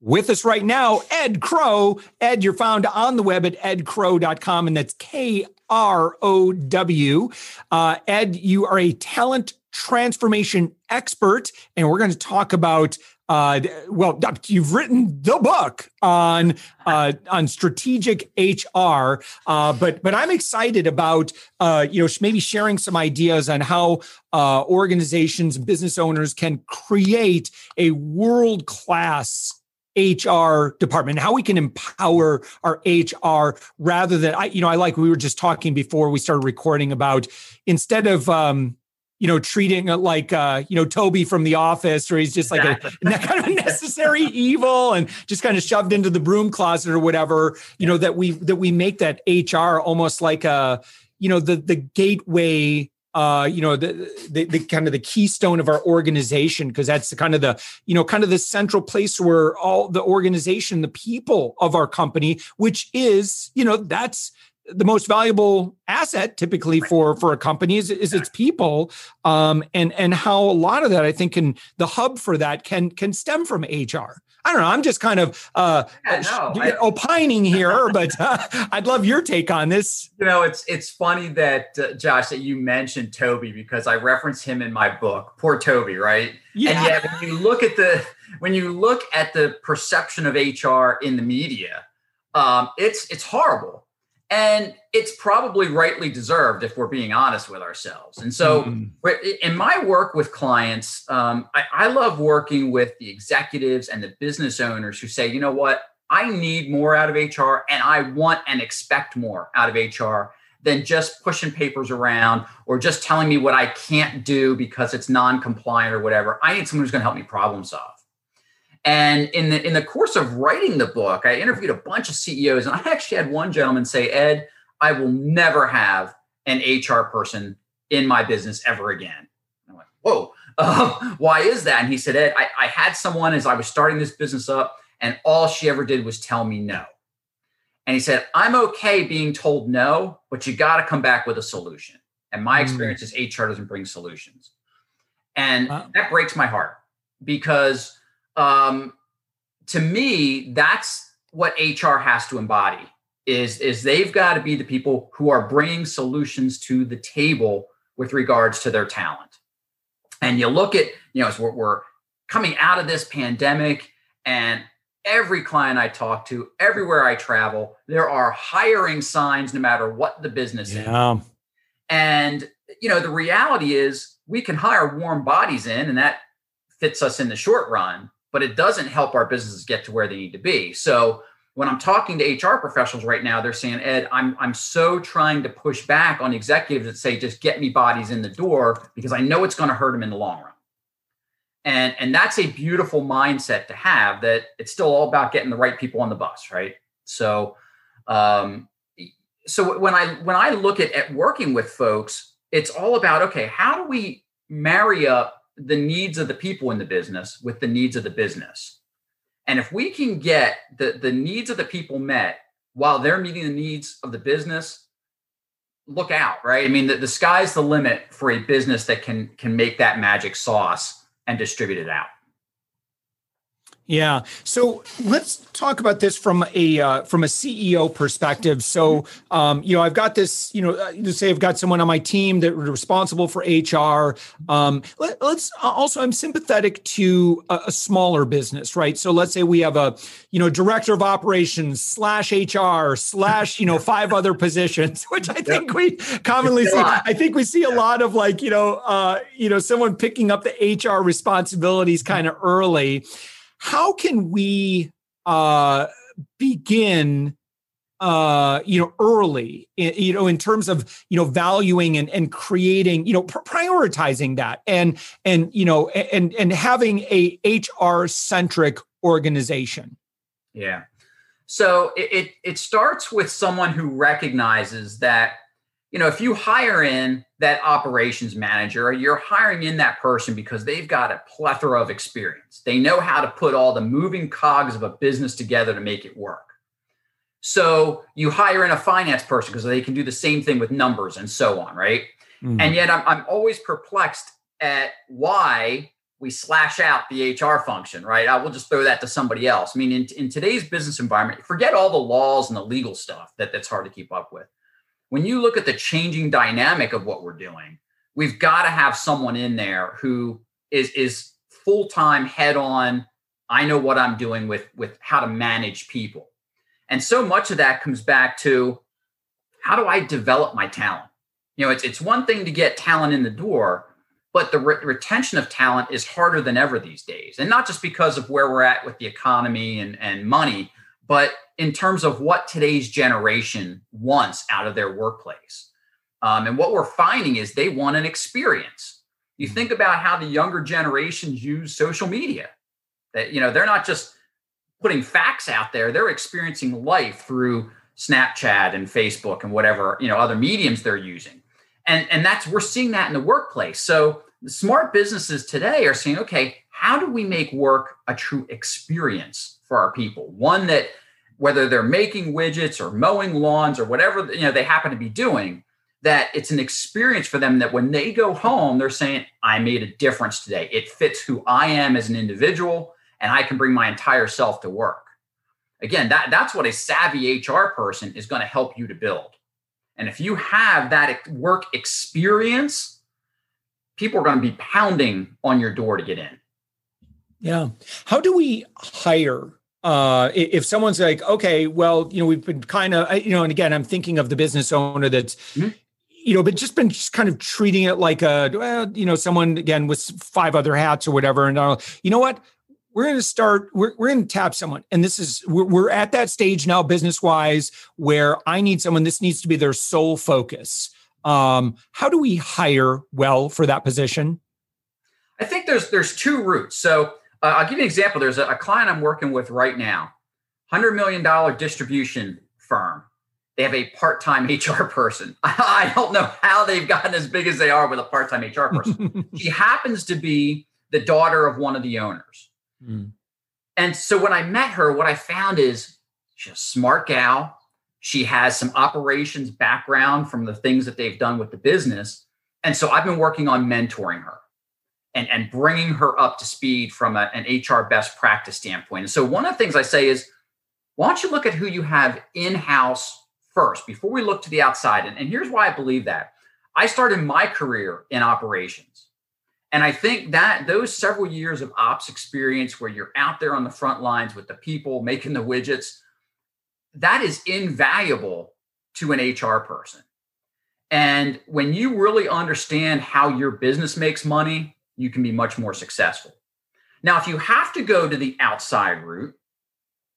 With us right now, Ed Krow. Ed, you're found on the web at edkrow.com, and that's K R O W. Uh, Ed, you are a talent transformation expert, and we're going to talk about. Uh, well, you've written the book on uh, on strategic HR, uh, but but I'm excited about uh, you know maybe sharing some ideas on how uh, organizations business owners can create a world class HR department, how we can empower our HR rather than I, you know, I like we were just talking before we started recording about instead of um, you know, treating it like uh, you know, Toby from the office, or he's just like a kind of a necessary evil and just kind of shoved into the broom closet or whatever, you know, that we that we make that HR almost like a, you know, the the gateway uh, you know, the, the, the kind of the keystone of our organization because that's the kind of the you know kind of the central place where all the organization, the people of our company, which is you know that's the most valuable asset typically for for a company is, is its people um, and and how a lot of that i think can the hub for that can can stem from hr I don't know. I'm just kind of uh, yeah, no, I, opining here, but uh, I'd love your take on this. You know, it's it's funny that uh, Josh that you mentioned Toby because I reference him in my book. Poor Toby, right? Yeah. And yet, when you look at the when you look at the perception of HR in the media, um, it's it's horrible and it's probably rightly deserved if we're being honest with ourselves. And so, mm-hmm. in my work with clients, um, I, I, love working with the executives and the business owners who say, you know what, I need more out of HR and I want and expect more out of HR than just pushing papers around or just telling me what I can't do because it's non compliant or whatever. I need someone who's going to help me problem solve. And in the in the course of writing the book, I interviewed a bunch of CEOs, and I actually had one gentleman say, "Ed, I will never have an HR person in my business ever again." I'm like, "Whoa, um, why is that?" And he said, "Ed, I, I had someone as I was starting this business up, and all she ever did was tell me no." And he said, "I'm okay being told no, but you got to come back with a solution." And my hmm. experience mm. is HR doesn't bring solutions, and wow. that breaks my heart because um, to me, that's what HR has to embody. Is is they've got to be the people who are bringing solutions to the table with regards to their talent. And you look at, you know, as we're, we're coming out of this pandemic, and every client I talk to, everywhere I travel, there are hiring signs no matter what the business yeah. is. And you know, the reality is we can hire warm bodies in, and that fits us in the short run but it doesn't help our businesses get to where they need to be. So when I'm talking to HR professionals right now, they're saying, Ed, I'm I'm so trying to push back on executives that say, just get me bodies in the door because I know it's going to hurt them in the long run. And and that's a beautiful mindset to have that it's still all about getting the right people on the bus, right? So um so when I when I look at, at working with folks, it's all about okay, how do we marry up the needs of the people in the business with the needs of the business. And if we can get the, the needs of the people met while they're meeting the needs of the business, look out, right? I mean, the, the sky's the limit for a business that can can make that magic sauce and distribute it out. Yeah. So let's talk about this from a uh, from a CEO perspective. So, um, you know, I've got this. You know, to uh, say I've got someone on my team that are responsible for HR. Um, let, us uh, also. I'm sympathetic to a, a, smaller business, right? So let's say we have a you know director of operations slash HR slash you know five other positions, which I think yep. we commonly see. I think we see a lot of like you know uh, you know someone picking up the HR responsibilities kind of early how can we uh, begin uh you know early you know in terms of you know valuing and, and creating you know pr- prioritizing that and and you know and and having a hr centric organization? Yeah. So it, it, it starts with someone who recognizes that, you know, if you hire in that operations manager, you're hiring in that person because they've got a plethora of experience. They know how to put all the moving cogs of a business together to make it work. So you hire in a finance person because they can do the same thing with numbers and so on, right? Mm-hmm. And yet I'm, I'm always perplexed at why we slash out the HR function, right? I will just throw that to somebody else. I mean, in, in today's business environment, forget all the laws and the legal stuff that, that's hard to keep up with. When you look at the changing dynamic of what we're doing, we've got to have someone in there who is is full-time head on i know what i'm doing with with how to manage people. And so much of that comes back to how do i develop my talent? You know it's it's one thing to get talent in the door but the re- retention of talent is harder than ever these days. And not just because of where we're at with the economy and, and money but in terms of what today's generation wants out of their workplace. Um, and what we're finding is they want an experience. You mm-hmm. think about how the younger generations use social media. That you know they're not just putting facts out there they're experiencing life through snapchat and facebook and whatever you know other mediums they're using. And and that's we're seeing that in the workplace. So the smart businesses today are saying okay how do we make work a true experience for our people? One that whether they're making widgets or mowing lawns or whatever you know they happen to be doing that it's an experience for them that when they go home they're saying i made a difference today it fits who i am as an individual and i can bring my entire self to work again that, that's what a savvy hr person is going to help you to build and if you have that work experience, people are going to be pounding on your door to get in. Yeah. How do we hire uh if someone's like okay well you know we've been kind of you know and again i'm thinking of the business owner that's mm-hmm. you know but just been just kind of treating it like a well you know someone again with five other hats or whatever and uh, you know what? We're going to start we're, we're going to tap someone and this is we're, we're at that stage now business wise where i need someone this needs to be their sole focus. Um, how do we hire well for that position? I think there's there's two routes. So uh, i'll give you an example. There's a, a client i'm working with right now. $100 million distribution firm. They have a part-time hr person. I don't know how they've gotten as big as they are with a part-time hr person. She happens to be the daughter of one of the owners. Mm. And so when I met her, what I found is she's a smart gal. She has some operations background from the things that they've done with the business. And so I've been working on mentoring her and, and bringing her up to speed from a, an HR best practice standpoint. And so one of the things I say is, why don't you look at who you have in house first before we look to the outside? And, and here's why I believe that. I started my career in operations. And I think that those several years of ops experience where you're out there on the front lines with the people making the widgets, that is invaluable to an HR person. And when you really understand how your business makes money, you can be much more successful. Now, if you have to go to the outside route,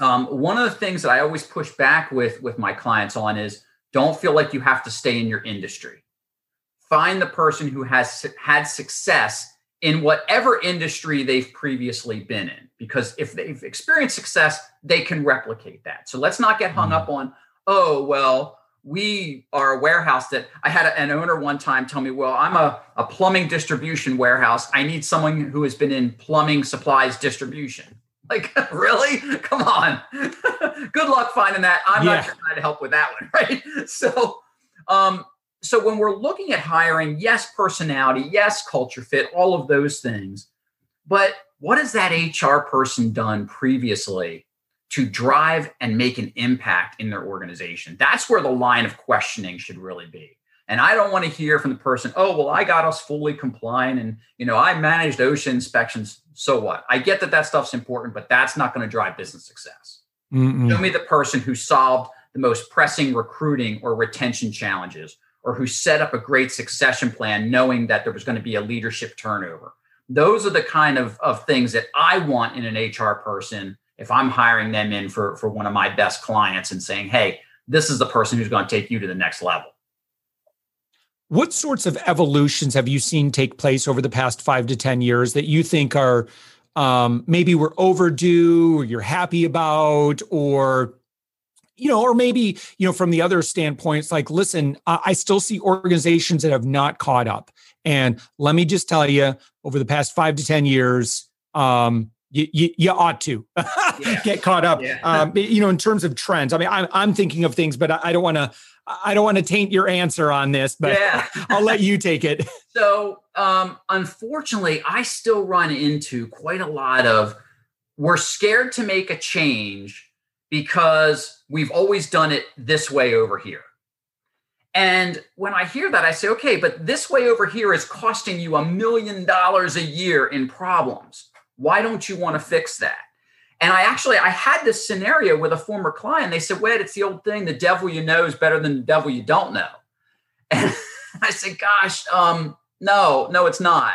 um, one of the things that I always push back with with my clients on is don't feel like you have to stay in your industry find the person who has had success in whatever industry they've previously been in because if they've experienced success they can replicate that so let's not get hung mm-hmm. up on oh well we are a warehouse that i had an owner one time tell me well i'm a, a plumbing distribution warehouse. I need someone who has been in plumbing supplies distribution. Like really? Come on. Good luck finding that. I'm yeah. not trying to help with that one right? So um so when we're looking at hiring, yes, personality, yes, culture fit, all of those things. But what has that HR person done previously to drive and make an impact in their organization? That's where the line of questioning should really be. And I don't want to hear from the person, oh, well, I got us fully compliant and, you know, I managed OSHA inspections. So what? I get that that stuff's important, but that's not going to drive business success. Mm-mm. Show me the person who solved the most pressing recruiting or retention challenges or who set up a great succession plan knowing that there was going to be a leadership turnover. Those are the kind of, of things that I want in an HR person if I'm hiring them in for, for one of my best clients and saying, hey, this is the person who's going to take you to the next level. What sorts of evolutions have you seen take place over the past five to 10 years that you think are um, maybe we're overdue or you're happy about, or you know, or maybe, you know, from the other standpoints, like, listen, I still see organizations that have not caught up. And let me just tell you, over the past five to 10 years, um, you, you, you ought to yeah. get caught up, yeah. um, you know, in terms of trends. I mean, I'm, I'm thinking of things, but I, I don't want to, I don't want to taint your answer on this, but yeah. I'll let you take it. So, um, unfortunately, I still run into quite a lot of we're scared to make a change because we've always done it this way over here. And when I hear that, I say, okay, but this way over here is costing you a million dollars a year in problems. Why don't you want to fix that? And I actually I had this scenario with a former client. They said, "Wait, it's the old thing: the devil you know is better than the devil you don't know." And I said, "Gosh, um, no, no, it's not.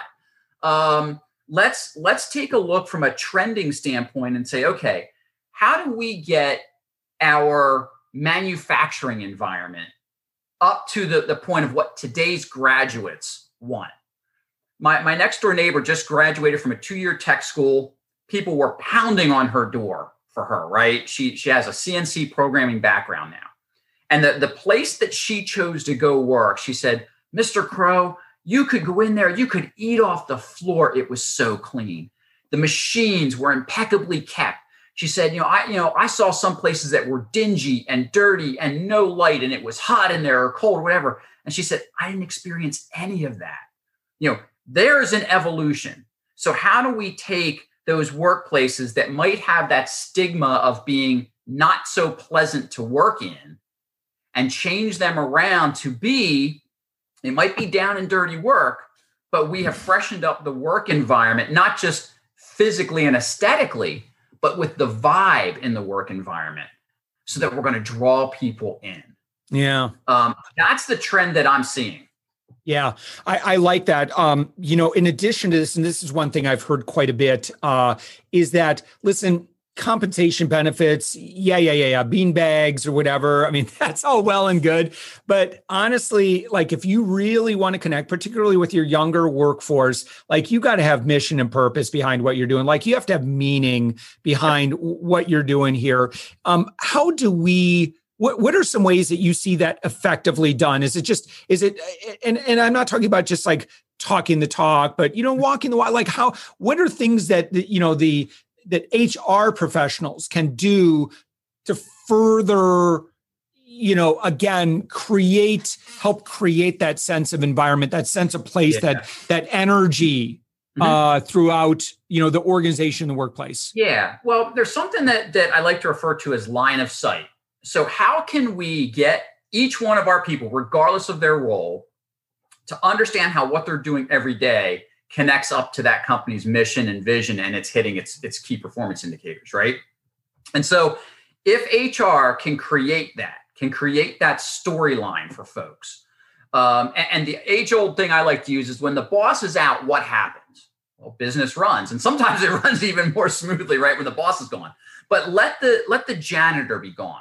Um, let's let's take a look from a trending standpoint and say, okay, how do we get our manufacturing environment up to the, the point of what today's graduates want?" My my next door neighbor just graduated from a two year tech school people were pounding on her door for her, right? She she has a CNC programming background now. And the, the place that she chose to go work, she said, Mr. Krow, you could go in there, you could eat off the floor. It was so clean. The machines were impeccably kept. She said, you know, I, you know, I saw some places that were dingy and dirty and no light, and it was hot in there or cold or whatever. And she said, I didn't experience any of that. You know, there's an evolution. So how do we take those workplaces that might have that stigma of being not so pleasant to work in and change them around to be it might be down and dirty work but we have freshened up the work environment not just physically and aesthetically but with the vibe in the work environment so that we're going to draw people in. Yeah. Um, that's the trend that i'm seeing yeah, I, I, like that. Um, you know, in addition to this, and this is one thing I've heard quite a bit, uh, is that listen, compensation benefits, yeah, yeah, yeah, yeah, bean bags or whatever. I mean, that's all well and good. But honestly, like if you really want to connect, particularly with your younger workforce, like you got to have mission and purpose behind what you're doing. Like you have to have meaning behind what you're doing here. Um, how do we what what are some ways that you see that effectively done? Is it just is it and and i'm not talking about just like talking the talk but you know walking the walk like how what are things that you know the that hr professionals can do to further you know again create help create that sense of environment that sense of place yeah. that that energy mm-hmm. uh throughout you know the organization the workplace? Yeah. Well there's something that that i like to refer to as line of sight so, how can we get each one of our people, regardless of their role, to understand how what they're doing every day connects up to that company's mission and vision and it's hitting its, its key performance indicators, right? And so, if HR can create that, can create that storyline for folks, um, and, and the age old thing I like to use is when the boss is out, what happens? Well, business runs, and sometimes it runs even more smoothly, right? When the boss is gone. But let the let the janitor be gone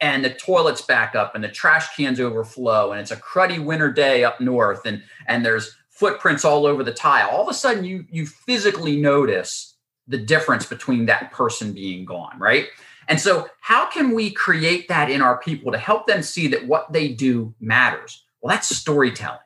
and the toilets back up and the trash cans overflow and it's a cruddy winter day up north and and there's footprints all over the tile. All of a sudden you you physically notice the difference between that person being gone right? And so how can we create that in our people to help them see that what they do matters? Well that's storytelling.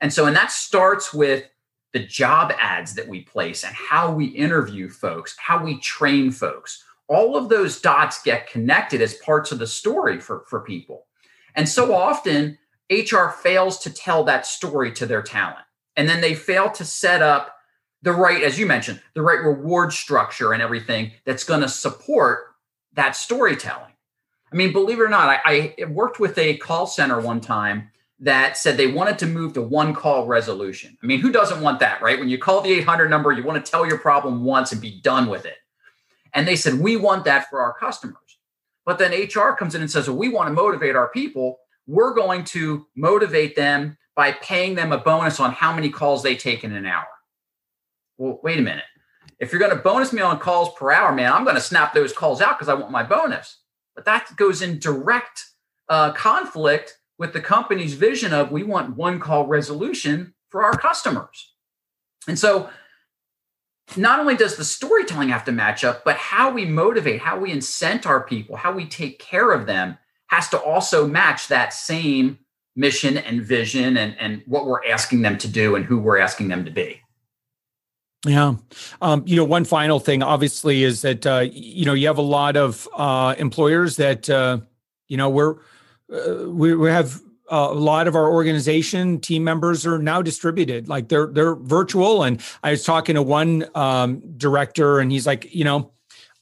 And so and that starts with the job ads that we place and how we interview folks how we train folks all of those dots get connected as parts of the story for, for people. And so often, HR fails to tell that story to their talent. And then they fail to set up the right, as you mentioned, the right reward structure and everything that's going to support that storytelling. I mean, believe it or not, I, I worked with a call center one time that said they wanted to move to one call resolution. I mean, who doesn't want that, right? When you call the 800 number, you want to tell your problem once and be done with it. And they said, we want that for our customers. But then HR comes in and says, well, we want to motivate our people. We're going to motivate them by paying them a bonus on how many calls they take in an hour. Well, wait a minute. If you're going to bonus me on calls per hour, man, I'm going to snap those calls out because I want my bonus. But that goes in direct uh, conflict with the company's vision of we want one call resolution for our customers. And so not only does the storytelling have to match up, but how we motivate, how we incent our people, how we take care of them has to also match that same mission and vision and, and what we're asking them to do and who we're asking them to be. Yeah. Um, you know, one final thing, obviously, is that, uh, you know, you have a lot of uh, employers that, uh, you know, we're, uh, we, we have uh, a lot of our organization team members are now distributed like they're they're virtual and i was talking to one um, director and he's like you know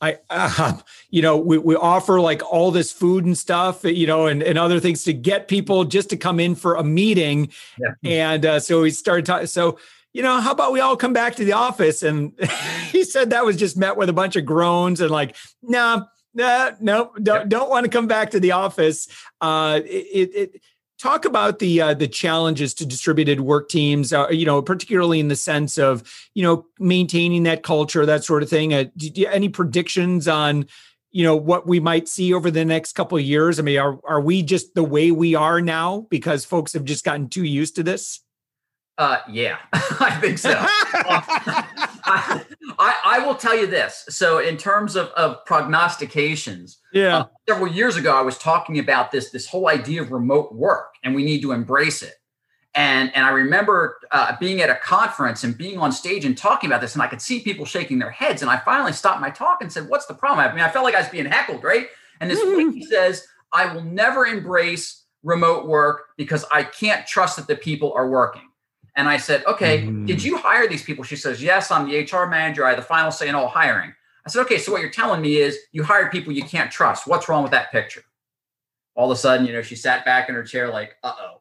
I, uh, you know, we, we offer like all this food and stuff, you know, and, and other things to get people just to come in for a meeting. Yeah. And uh, so we started talking. So, you know, how about we all come back to the office? And he said that was just met with a bunch of groans and like, nah, nah, no, don't, don't want to come back to the office. Uh, it, it, talk about the uh, the challenges to distributed work teams uh, you know particularly in the sense of you know maintaining that culture that sort of thing. Uh, do you, any predictions on you know what we might see over the next couple of years? I mean are, are we just the way we are now because folks have just gotten too used to this? Uh, yeah, I think so. I, I, I, will tell you this. So, in terms of, of prognostications, yeah, uh, several years ago, I was talking about this this whole idea of remote work, and we need to embrace it. And and I remember uh, being at a conference and being on stage and talking about this, and I could see people shaking their heads. And I finally stopped my talk and said, "What's the problem?" I mean, I felt like I was being heckled, right? And this mm-hmm. says, "I will never embrace remote work because I can't trust that the people are working." And I said, okay, mm. did you hire these people? She says, yes, I'm the HR manager. I had the final say in all hiring. I said, okay, so what you're telling me is you hired people you can't trust. What's wrong with that picture? All of a sudden, you know, she sat back in her chair like, uh oh.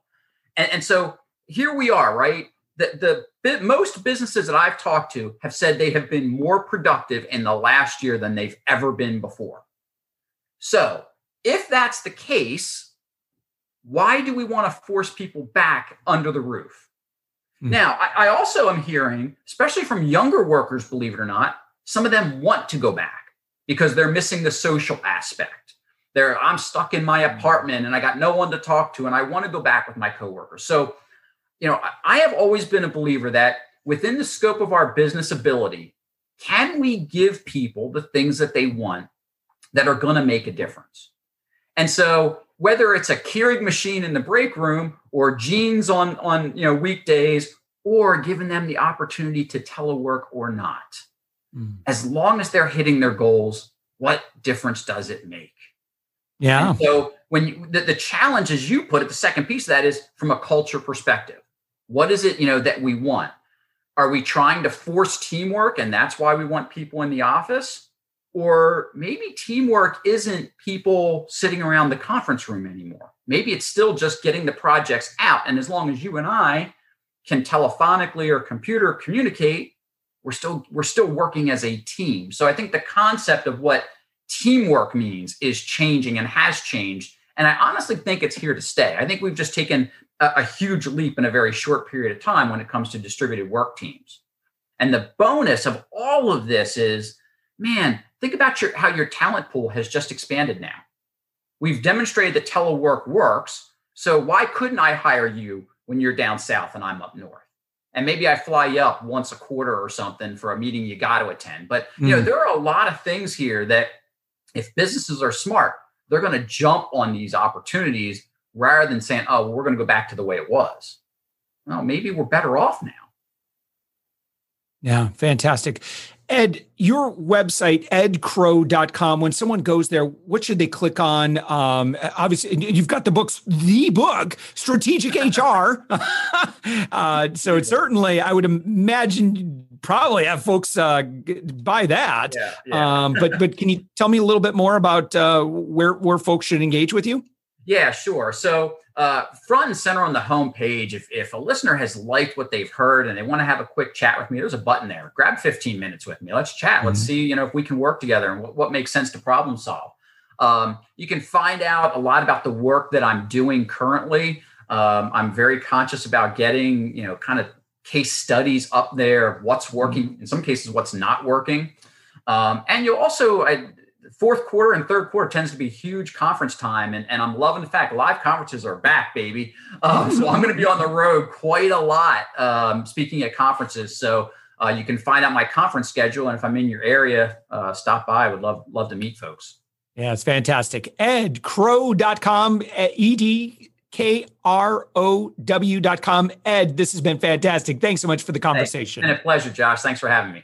And, and so here we are, right? The, the most businesses that I've talked to have said they have been more productive in the last year than they've ever been before. So if that's the case, why do we want to force people back under the roof? Mm. Now, I, I also am hearing, especially from younger workers, believe it or not, some of them want to go back because they're missing the social aspect. They're, I'm stuck in my hmm. apartment and I got no one to talk to, and I want to go back with my coworkers. So, you know, I have always been a believer that within the scope of our business ability, can we give people the things that they want that are going to make a difference? And so whether it's a Keurig machine in the break room or jeans on on you know weekdays or giving them the opportunity to telework or not. Mm. as long as they're hitting their goals what difference does it make? Yeah. And so when you, the, the challenge as you put it the second piece of that is from a culture perspective. What is it you know that we want? Are we trying to force teamwork and that's why we want people in the office or maybe teamwork isn't people sitting around the conference room anymore. Maybe it's still just getting the projects out. And as long as you and I can telephonically or computer communicate, we're still we're still working as a team. So I think the concept of what teamwork means is changing and has changed. And I honestly think it's here to stay. I think we've just taken a, a huge leap in a very short period of time when it comes to distributed work teams. And the bonus of all of this is, man, Think about your, how your talent pool has just expanded now. We've demonstrated that telework works. So why couldn't I hire you when you're down south and I'm up north? And maybe I fly you up once a quarter or something for a meeting you got to attend. But you mm. know, hmm. there are a lot of things here that if businesses are smart, they're going to jump on these opportunities rather than saying, "Oh, well, we're going to go back to the way it was." Well, maybe we're better off now. Yeah, fantastic. Ed, your website, edkrow.com, when someone goes there, what should they click on? Um, obviously, you've got the books, the book, Strategic HR. uh, so it's certainly, I would imagine, probably have folks uh, buy that. Yeah, yeah. um, but but can you tell me a little bit more about uh, where where folks should engage with you? Yeah, sure. So uh, front and center on the homepage, if, if a listener has liked what they've heard and they want to have a quick chat with me, there's a button there. Grab 15 minutes with me. Let's chat. Mm-hmm. Let's see, you know, if we can work together and what, what makes sense to problem solve. Um, you can find out a lot about the work that I'm doing currently. Um, I'm very conscious about getting, you know, kind of case studies up there of what's working, mm-hmm. in some cases, what's not working. Um, and you'll also, I, fourth quarter and third quarter tends to be huge conference time. And, and I'm loving the fact live conferences are back, baby. Um, so I'm going to be on the road quite a lot um, speaking at conferences. So uh, you can find out my conference schedule. And if I'm in your area, uh, stop by. I would love, love to meet folks. Yeah, it's fantastic. EdKrow.com, E D K R O W.com. Ed, this has been fantastic. Thanks so much for the conversation. It's been a pleasure, Josh. Thanks for having me.